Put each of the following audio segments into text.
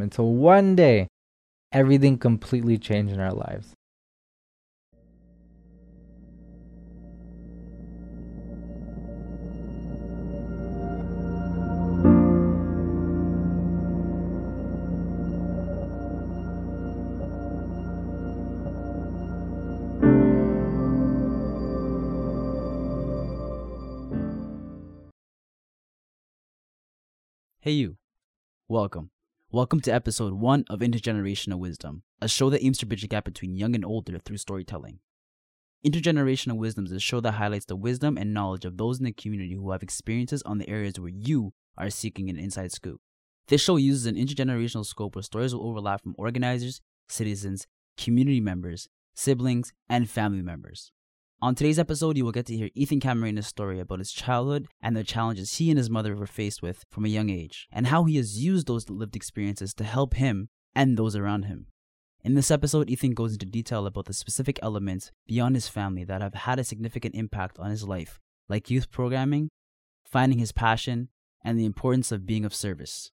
Until one day, everything completely changed in our lives. Hey, you. Welcome. Welcome to episode one of Intergenerational Wisdom, a show that aims to bridge the gap between young and older through storytelling. Intergenerational Wisdom is a show that highlights the wisdom and knowledge of those in the community who have experiences on the areas where you are seeking an inside scoop. This show uses an intergenerational scope where stories will overlap from organizers, citizens, community members, siblings, and family members. On today's episode, you will get to hear Ethan Camarena's story about his childhood and the challenges he and his mother were faced with from a young age, and how he has used those lived experiences to help him and those around him. In this episode, Ethan goes into detail about the specific elements beyond his family that have had a significant impact on his life, like youth programming, finding his passion, and the importance of being of service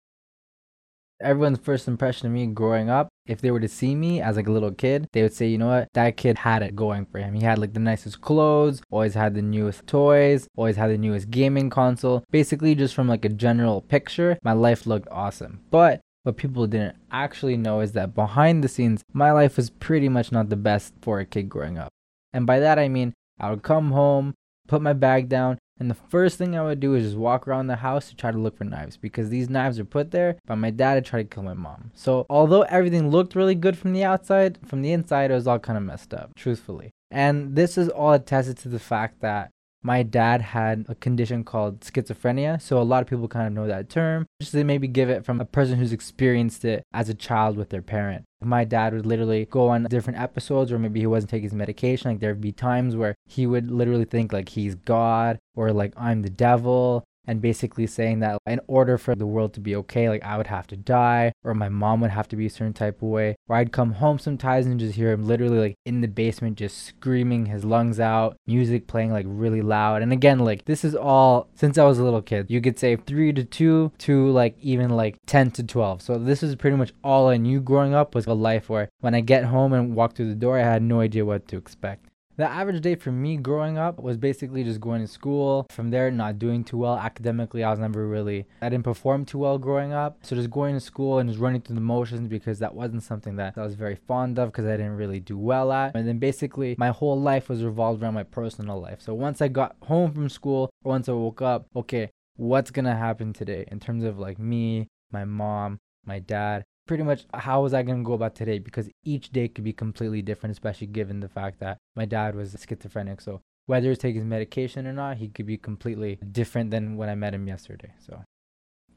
everyone's first impression of me growing up, if they were to see me as like a little kid, they would say, you know what, that kid had it going for him. He had like the nicest clothes, always had the newest toys, always had the newest gaming console. Basically, just from like a general picture, my life looked awesome. But what people didn't actually know is that behind the scenes, my life was pretty much not the best for a kid growing up. And by that I mean, I would come home, put my bag down, and the first thing I would do is just walk around the house to try to look for knives because these knives are put there by my dad to try to kill my mom. So although everything looked really good from the outside, from the inside it was all kind of messed up, truthfully. And this is all attested to the fact that my dad had a condition called schizophrenia. So a lot of people kind of know that term. Just to maybe give it from a person who's experienced it as a child with their parent. My dad would literally go on different episodes, or maybe he wasn't taking his medication. Like there'd be times where he would literally think like he's God, or like I'm the devil, and basically saying that in order for the world to be okay, like I would have to die, or my mom would have to be a certain type of way. Or I'd come home sometimes and just hear him literally like in the basement just screaming his lungs out, music playing like really loud. And again, like this is all since I was a little kid. You could say three to two to like even like 10 to 12. So this is pretty much all I knew growing up was a life where when I get home and walk through the door, I had no idea what to expect. The average day for me growing up was basically just going to school. From there, not doing too well academically. I was never really, I didn't perform too well growing up. So just going to school and just running through the motions because that wasn't something that I was very fond of because I didn't really do well at. And then basically, my whole life was revolved around my personal life. So once I got home from school, once I woke up, okay, what's gonna happen today in terms of like me, my mom, my dad, pretty much how was I going to go about today because each day could be completely different, especially given the fact that my dad was schizophrenic. So whether he's taking his medication or not, he could be completely different than when I met him yesterday. So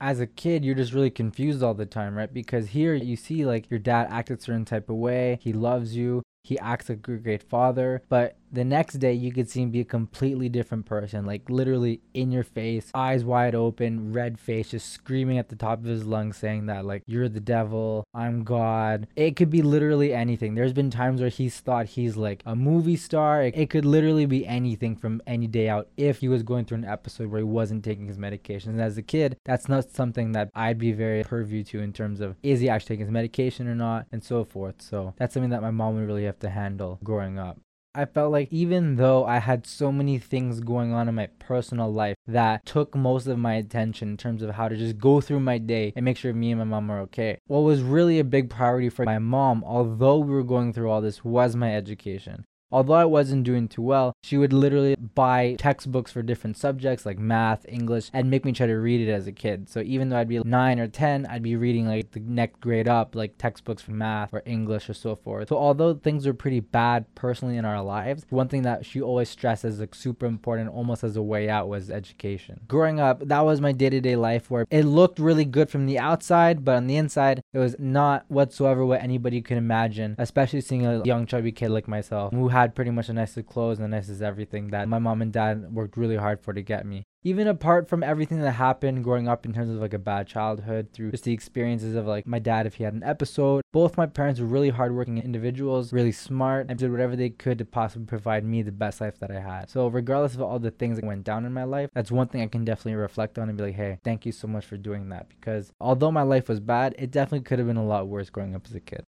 as a kid, you're just really confused all the time, right? Because here you see like your dad act a certain type of way, he loves you, he acts like a great father, but the next day you could see him be a completely different person, like literally in your face, eyes wide open, red face, just screaming at the top of his lungs, saying that, like, you're the devil, I'm God. It could be literally anything. There's been times where he's thought he's like a movie star. It, it could literally be anything from any day out if he was going through an episode where he wasn't taking his medication. And as a kid, that's not something that I'd be very purview to in terms of is he actually taking his medication or not, and so forth. So that's something that my mom would really have to handle growing up. I felt like even though I had so many things going on in my personal life that took most of my attention in terms of how to just go through my day and make sure me and my mom are okay. What was really a big priority for my mom, although we were going through all this, was my education although I wasn't doing too well, she would literally buy textbooks for different subjects like math, English, and make me try to read it as a kid. So even though I'd be nine or 10, I'd be reading like the next grade up, like textbooks for math or English or so forth. So although things were pretty bad personally in our lives, one thing that she always stressed as like super important, almost as a way out, was education. Growing up, that was my day to day life where it looked really good from the outside, but on the inside, it was not whatsoever what anybody could imagine, especially seeing a young chubby kid like myself who had had pretty much the nicest clothes and the nicest everything that my mom and dad worked really hard for to get me. even apart from everything that happened growing up in terms of like a bad childhood through just the experiences of like my dad if he had an episode. Both my parents were really hardworking individuals really smart and did whatever they could to possibly provide me the best life that i had. So regardless of all the things that went down in my life that's one thing i can definitely reflect on and be like hey thank you so much for doing that because although my life was bad it definitely could have been a lot worse growing up as a kid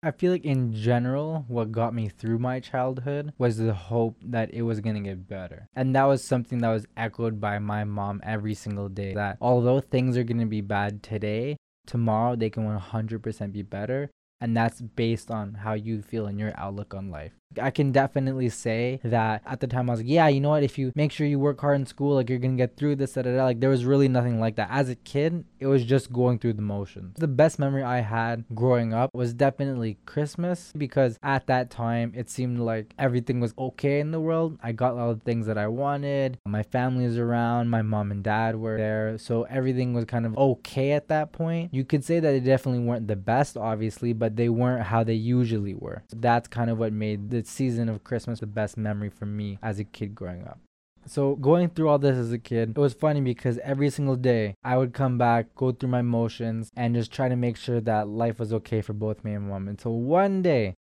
I feel like in general, what got me through my childhood was the hope that it was gonna get better. And that was something that was echoed by my mom every single day that although things are gonna be bad today, tomorrow they can 100% be better. And that's based on how you feel and your outlook on life. I can definitely say that at the time I was like, yeah, you know what? If you make sure you work hard in school, like you're gonna get through this, da, da, da. like there was really nothing like that. As a kid, it was just going through the motions. The best memory I had growing up was definitely Christmas because at that time it seemed like everything was okay in the world. I got all the things that I wanted. My family was around. My mom and dad were there, so everything was kind of okay at that point. You could say that it definitely weren't the best, obviously, but they weren't how they usually were. So that's kind of what made the season of Christmas the best memory for me as a kid growing up. So going through all this as a kid, it was funny because every single day I would come back, go through my motions, and just try to make sure that life was okay for both me and mom. Until one day,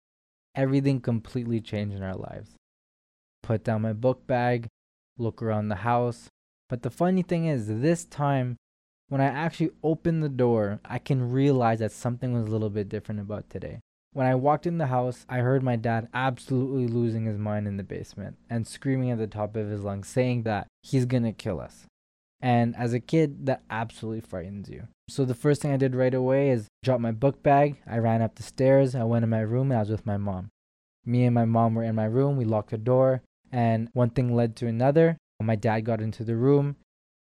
everything completely changed in our lives. Put down my book bag, look around the house. But the funny thing is, this time, when I actually opened the door, I can realize that something was a little bit different about today. When I walked in the house, I heard my dad absolutely losing his mind in the basement and screaming at the top of his lungs, saying that he's gonna kill us. And as a kid, that absolutely frightens you. So the first thing I did right away is drop my book bag. I ran up the stairs. I went in my room and I was with my mom. Me and my mom were in my room. We locked the door. And one thing led to another. My dad got into the room.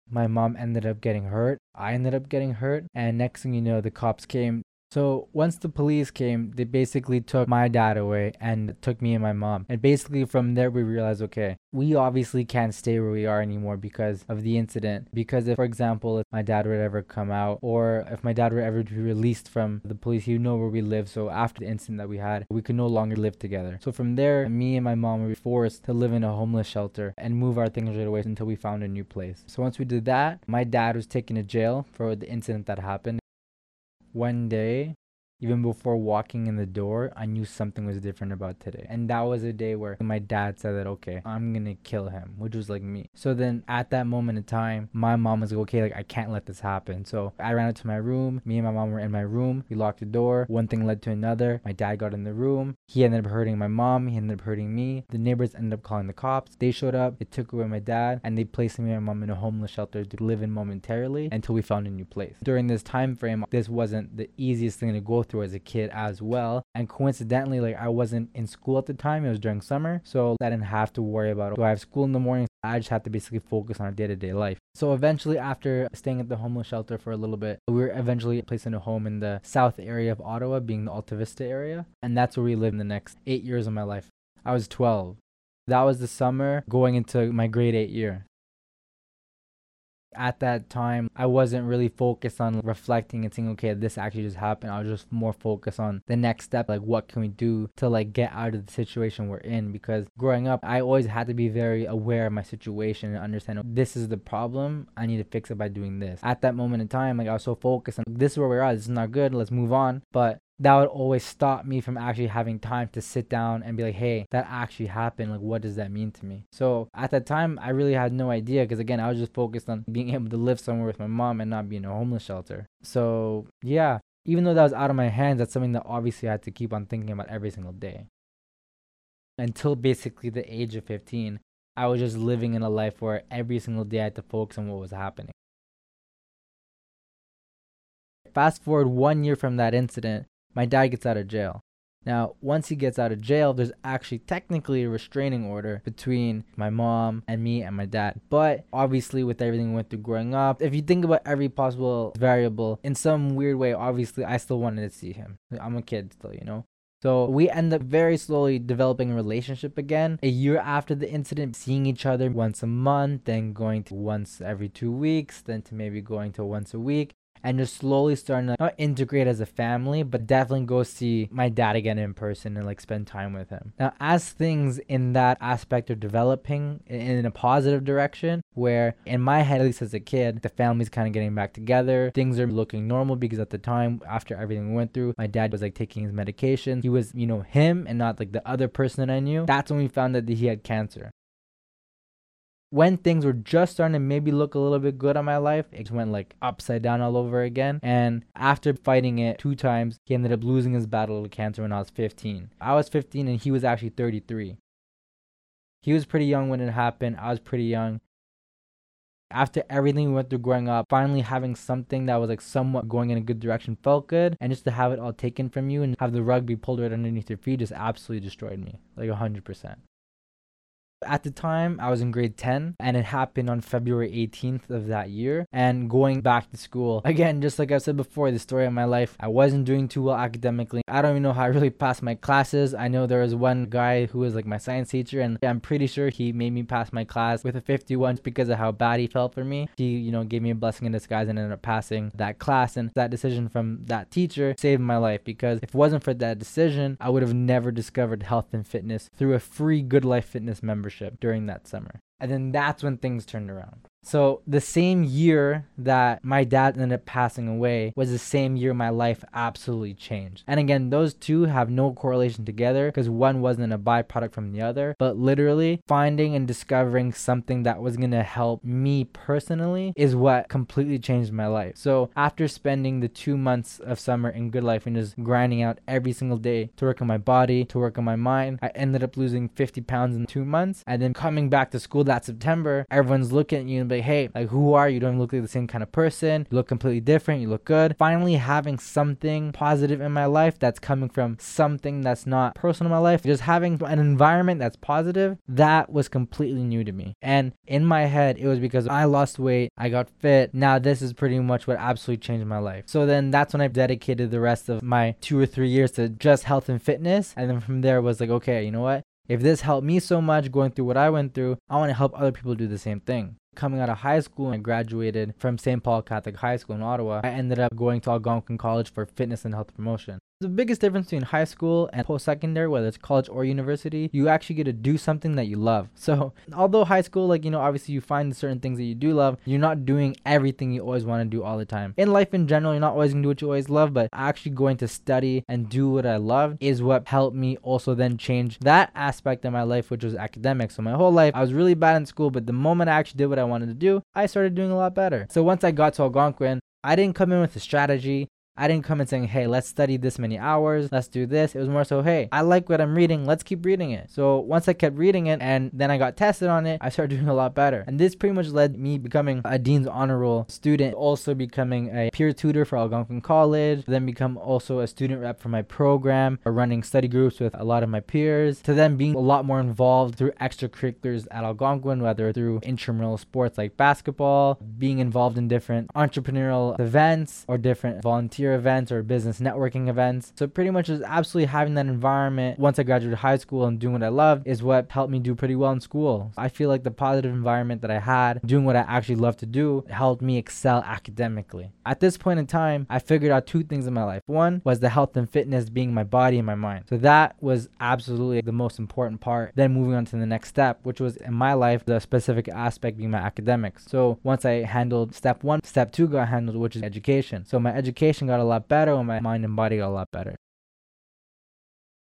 My mom ended up getting hurt. I ended up getting hurt. And next thing you know, the cops came. So once the police came, they basically took my dad away and took me and my mom. And basically from there we realized, okay, we obviously can't stay where we are anymore because of the incident. Because if, for example, if my dad would ever come out or if my dad were ever to be released from the police, he'd know where we live. So after the incident that we had, we could no longer live together. So from there, me and my mom were forced to live in a homeless shelter and move our things right away until we found a new place. So once we did that, my dad was taken to jail for the incident that happened one day, even before walking in the door, I knew something was different about today. And that was a day where my dad said that, okay, I'm gonna kill him, which was like me. So then at that moment in time, my mom was like, okay, like I can't let this happen. So I ran into my room. Me and my mom were in my room. We locked the door. One thing led to another. My dad got in the room. He ended up hurting my mom. He ended up hurting me. The neighbors ended up calling the cops. They showed up. They took away my dad and they placed me and my mom in a homeless shelter to live in momentarily until we found a new place. During this time frame, this wasn't the easiest thing to go through as a kid as well. And coincidentally, like I wasn't in school at the time, it was during summer. So I didn't have to worry about, do I have school in the morning? I just had to basically focus on our day to day life. So eventually, after staying at the homeless shelter for a little bit, we were eventually placed in a home in the south area of Ottawa, being the Alta Vista area. And that's where we lived the next eight years of my life. I was 12. That was the summer going into my grade eight year at that time i wasn't really focused on reflecting and saying okay this actually just happened. I was just more focused on the next step like what can we do to like get out of the situation we're in? Because growing up i always had to be very aware of my situation and understand this is the problem. I need to fix it by doing this. At that moment in time like i was so focused on this is where we're at. This is not good. Let's move on. But that would always stop me from actually having time to sit down and be like, hey, that actually happened. Like, what does that mean to me? So at that time, I really had no idea because, again, I was just focused on being able to live somewhere with my mom and not be in a homeless shelter. So, yeah, even though that was out of my hands, that's something that obviously I had to keep on thinking about every single day. Until basically the age of 15, I was just living in a life where every single day I had to focus on what was happening. Fast forward one year from that incident, my dad gets out of jail. Now, once he gets out of jail, there's actually technically a restraining order between my mom and me and my dad. But obviously, with everything we went through growing up, if you think about every possible variable, in some weird way, obviously, I still wanted to see him. I'm a kid still, you know? So we end up very slowly developing a relationship again. A year after the incident, seeing each other once a month, then going to once every two weeks, then to maybe going to once a week. And just slowly starting to not integrate as a family, but definitely go see my dad again in person and like spend time with him. Now, as things in that aspect are developing in a positive direction, where in my head, at least as a kid, the family's kind of getting back together, things are looking normal because at the time, after everything we went through, my dad was like taking his medication. He was, you know, him and not like the other person that I knew. That's when we found that he had cancer when things were just starting to maybe look a little bit good on my life, it went like upside down all over again. And after fighting it two times, he ended up losing his battle with cancer when I was 15. I was 15 and he was actually 33. He was pretty young when it happened. I was pretty young. After everything we went through growing up, finally having something that was like somewhat going in a good direction felt good. And just to have it all taken from you and have the rug be pulled right underneath your feet just absolutely destroyed me. Like 100%. At the time, I was in grade 10, and it happened on February 18th of that year. And going back to school, again, just like I said before, the story of my life, I wasn't doing too well academically. I don't even know how I really passed my classes. I know there was one guy who was like my science teacher, and I'm pretty sure he made me pass my class with a 51 because of how bad he felt for me. He, you know, gave me a blessing in disguise and ended up passing that class. And that decision from that teacher saved my life because if it wasn't for that decision, I would have never discovered health and fitness through a free Good Life Fitness membership membership during that summer. And then that's when things turned around. So the same year that my dad ended up passing away was the same year my life absolutely changed. And again, those two have no correlation together because one wasn't a byproduct from the other, but literally finding and discovering something that was going to help me personally is what completely changed my life. So after spending the 2 months of summer in Good Life and just grinding out every single day to work on my body, to work on my mind, I ended up losing 50 pounds in 2 months and then coming back to school that September, everyone's looking at you like, hey, like who are you? You don't look like the same kind of person. You look completely different. You look good. Finally having something positive in my life that's coming from something that's not personal in my life. Just having an environment that's positive, that was completely new to me. And in my head, it was because I lost weight, I got fit. Now this is pretty much what absolutely changed my life. So then that's when I dedicated the rest of my two or three years to just health and fitness. And then from there was like, okay, you know what? If this helped me so much going through what I went through, I want to help other people do the same thing. Coming out of high school, and I graduated from St. Paul Catholic High School in Ottawa. I ended up going to Algonquin College for fitness and health promotion. The biggest difference between high school and post secondary, whether it's college or university, you actually get to do something that you love. So, although high school, like, you know, obviously you find certain things that you do love, you're not doing everything you always want to do all the time. In life in general, you're not always going to do what you always love, but actually going to study and do what I love is what helped me also then change that aspect of my life, which was academics. So, my whole life, I was really bad in school, but the moment I actually did what I wanted to do, I started doing a lot better. So, once I got to Algonquin, I didn't come in with a strategy. I didn't come in saying, hey, let's study this many hours, let's do this. It was more so, hey, I like what I'm reading, let's keep reading it. So once I kept reading it and then I got tested on it, I started doing a lot better. And this pretty much led me becoming a Dean's Honor Roll student, also becoming a peer tutor for Algonquin College, then become also a student rep for my program, uh, running study groups with a lot of my peers, to then being a lot more involved through extracurriculars at Algonquin, whether through intramural sports like basketball, being involved in different entrepreneurial events or different volunteer events or business networking events. So pretty much just absolutely having that environment once I graduated high school and doing what I loved is what helped me do pretty well in school. I feel like the positive environment that I had doing what I actually love to do helped me excel academically. At this point in time, I figured out two things in my life. One was the health and fitness being my body and my mind. So that was absolutely the most important part. Then moving on to the next step, which was in my life, the specific aspect being my academics. So once I handled step one, step two got handled, which is education. So my education got a lot better when my mind and body got a lot better.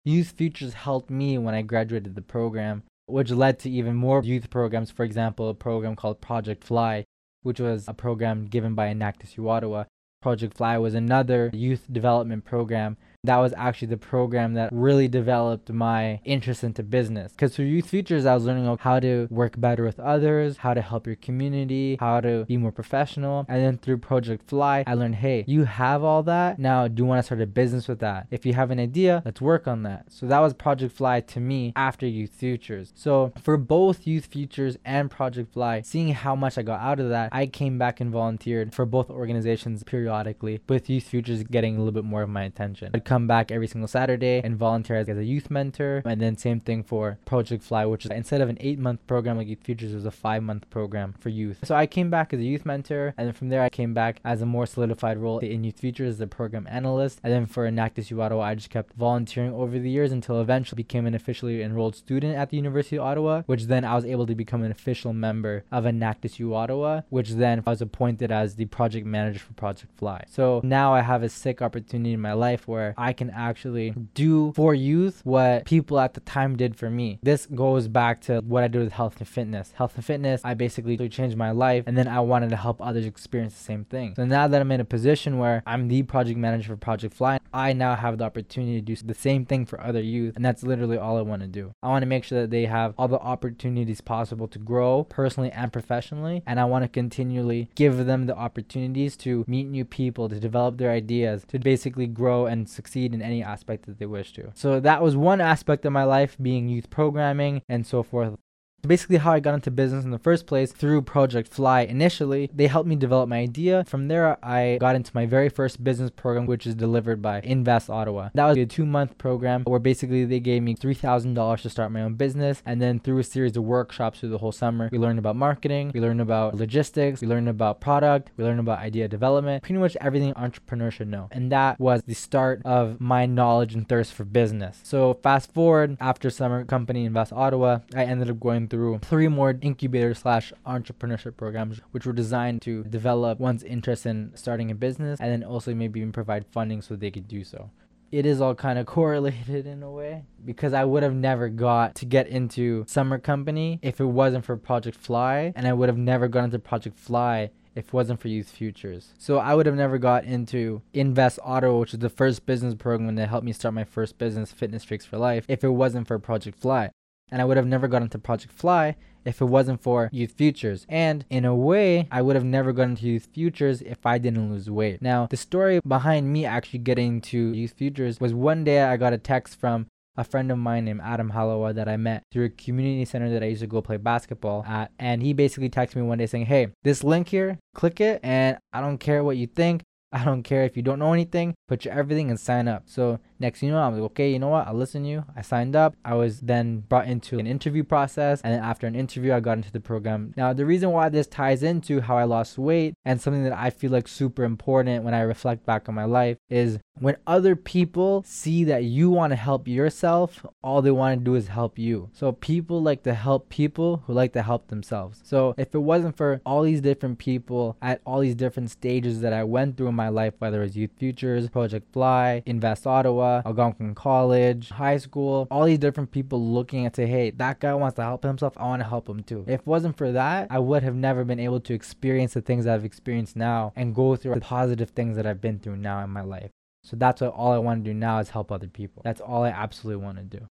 Youth Futures helped me when I graduated the program, which led to even more youth programs. For example, a program called Project Fly, which was a program given by Enactus Ottawa. Project Fly was another youth development program that was actually the program that really developed my interest into business. Because through Youth Futures, I was learning how to work better with others, how to help your community, how to be more professional. And then through Project Fly, I learned, hey, you have all that. Now, do you want to start a business with that? If you have an idea, let's work on that. So that was Project Fly to me after Youth Futures. So for both Youth Futures and Project Fly, seeing how much I got out of that, I came back and volunteered for both organizations periodically, with Youth Futures getting a little bit more of my attention. I'd come come back every single Saturday and volunteer as, a youth mentor. And then same thing for Project Fly, which is instead of an eight month program like Youth Futures, it was a five month program for youth. So I came back as a youth mentor, and then from there I came back as a more solidified role in Youth Futures as a program analyst. And then for Enactus U Ottawa, I just kept volunteering over the years until eventually became an officially enrolled student at the University of Ottawa, which then I was able to become an official member of Enactus U Ottawa, which then I was appointed as the project manager for Project Fly. So now I have a sick opportunity in my life where I can actually do for youth what people at the time did for me. This goes back to what I did with health and fitness. Health and fitness, I basically changed my life and then I wanted to help others experience the same thing. So now that I'm in a position where I'm the project manager for Project Fly, I now have the opportunity to do the same thing for other youth. And that's literally all I want to do. I want to make sure that they have all the opportunities possible to grow personally and professionally. And I want to continually give them the opportunities to meet new people, to develop their ideas, to basically grow and succeed in any aspect that they wish to. So that was one aspect of my life being youth programming and so forth basically how I got into business in the first place through Project Fly initially. They helped me develop my idea. From there, I got into my very first business program, which is delivered by Invest Ottawa. That was a two month program where basically they gave me $3,000 to start my own business. And then through a series of workshops through the whole summer, we learned about marketing, we learned about logistics, we learned about product, we learned about idea development, pretty much everything entrepreneur should know. And that was the start of my knowledge and thirst for business. So fast forward after summer company Invest Ottawa, I ended up going through three more incubator slash entrepreneurship programs, which were designed to develop one's interest in starting a business and then also maybe even provide funding so they could do so it is all kind of correlated in a way because I would have never got to get into Summer Company if it wasn't for Project Fly, and I would have never gone into Project Fly if it wasn't for Youth Futures. So I would have never got into Invest Ottawa, which is the first business program that helped me start my first business, Fitness Freaks for Life, if it wasn't for Project Fly and I would have never gotten to Project Fly if it wasn't for Youth Futures. And in a way, I would have never gotten to Youth Futures if I didn't lose weight. Now, the story behind me actually getting to Youth Futures was one day I got a text from a friend of mine named Adam Halawa that I met through a community center that I used to go play basketball at. And he basically texted me one day saying, Hey, this link here, click it, and I don't care what you think. I don't care if you don't know anything, put your everything and sign up. So next you know, I'm like, okay, you know what? I'll listen to you. I signed up. I was then brought into an interview process. And then after an interview, I got into the program. Now, the reason why this ties into how I lost weight and something that I feel like super important when I reflect back on my life is when other people see that you want to help yourself, all they want to do is help you. So people like to help people who like to help themselves. So if it wasn't for all these different people at all these different stages that I went through in my life, whether it's Youth Futures, Project Fly, Invest Ottawa, Algonquin College, high school, all these different people looking and say, hey, that guy wants to help himself, I want to help him too. If it wasn't for that, I would have never been able to experience the things I've experienced now and go through the positive things that I've been through now in my life. So that's what all I want to do now is help other people. That's all I absolutely want to do.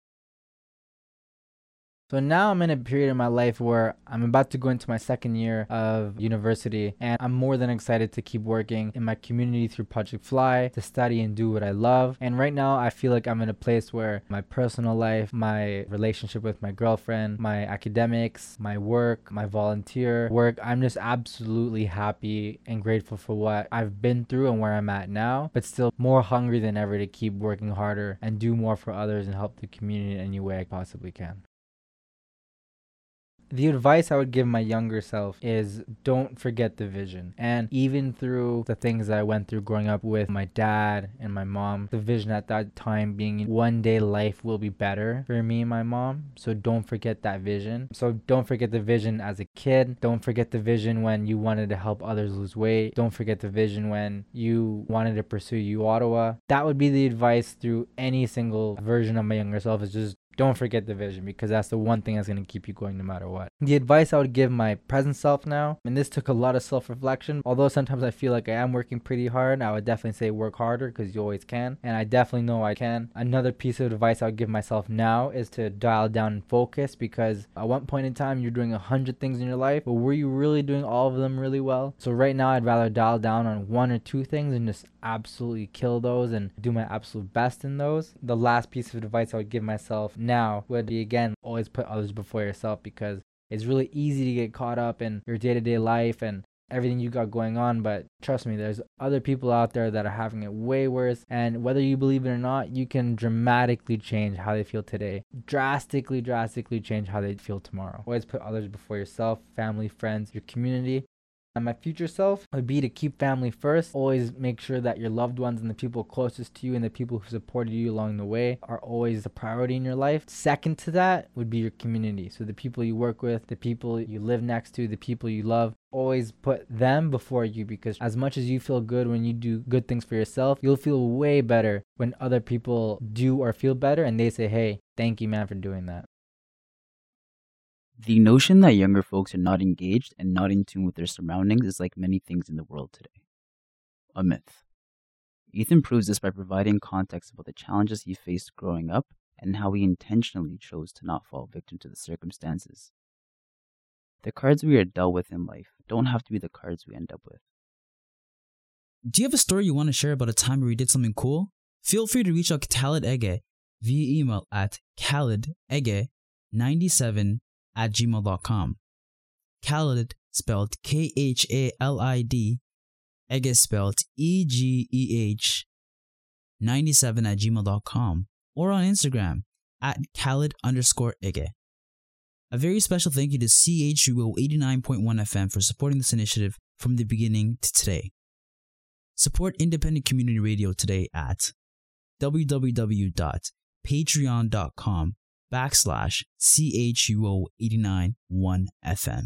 So now I'm in a period in my life where I'm about to go into my second year of university and I'm more than excited to keep working in my community through Project Fly to study and do what I love. And right now I feel like I'm in a place where my personal life, my relationship with my girlfriend, my academics, my work, my volunteer work, I'm just absolutely happy and grateful for what I've been through and where I'm at now, but still more hungry than ever to keep working harder and do more for others and help the community in any way I possibly can the advice I would give my younger self is don't forget the vision. And even through the things that I went through growing up with my dad and my mom, the vision at that time being one day life will be better for me and my mom. So don't forget that vision. So don't forget the vision as a kid. Don't forget the vision when you wanted to help others lose weight. Don't forget the vision when you wanted to pursue U Ottawa. That would be the advice through any single version of my younger self is just don't forget the vision because that's the one thing that's going to keep you going no matter what. The advice I would give my present self now, and this took a lot of self reflection, although sometimes I feel like I am working pretty hard, I would definitely say work harder because you always can, and I definitely know I can. Another piece of advice I would give myself now is to dial down and focus because at one point in time you're doing a hundred things in your life, but were you really doing all of them really well? So right now I'd rather dial down on one or two things and just absolutely kill those and do my absolute best in those. The last piece of advice I would give myself now would be again always put others before yourself because it's really easy to get caught up in your day-to-day life and everything you got going on, but trust me, there's other people out there that are having it way worse. And whether you believe it or not, you can dramatically change how they feel today. Drastically, drastically change how they feel tomorrow. Always put others before yourself, family, friends, your community. And my future self would be to keep family first. Always make sure that your loved ones and the people closest to you and the people who supported you along the way are always a priority in your life. Second to that would be your community. So the people you work with, the people you live next to, the people you love. Always put them before you because as much as you feel good when you do good things for yourself, you'll feel way better when other people do or feel better and they say, hey, thank you, man, for doing that. The notion that younger folks are not engaged and not in tune with their surroundings is like many things in the world today. A myth. Ethan proves this by providing context about the challenges he faced growing up and how he intentionally chose to not fall victim to the circumstances. The cards we are dealt with in life don't have to be the cards we end up with. Do you have a story you want to share about a time where you did something cool? Feel free to reach out to Khalid Egeh via email at khalidegeh97 at gmail.com. Khalid spelled K H A L I D, Egeh spelled E G E H 97 at gmail.com or on Instagram at Khalid underscore Egeh. A very special thank you to CHUO 89.1 FM for supporting this initiative from the beginning to today. Support independent community radio today at www.patreon.com backslash CHUO 89.1 FM.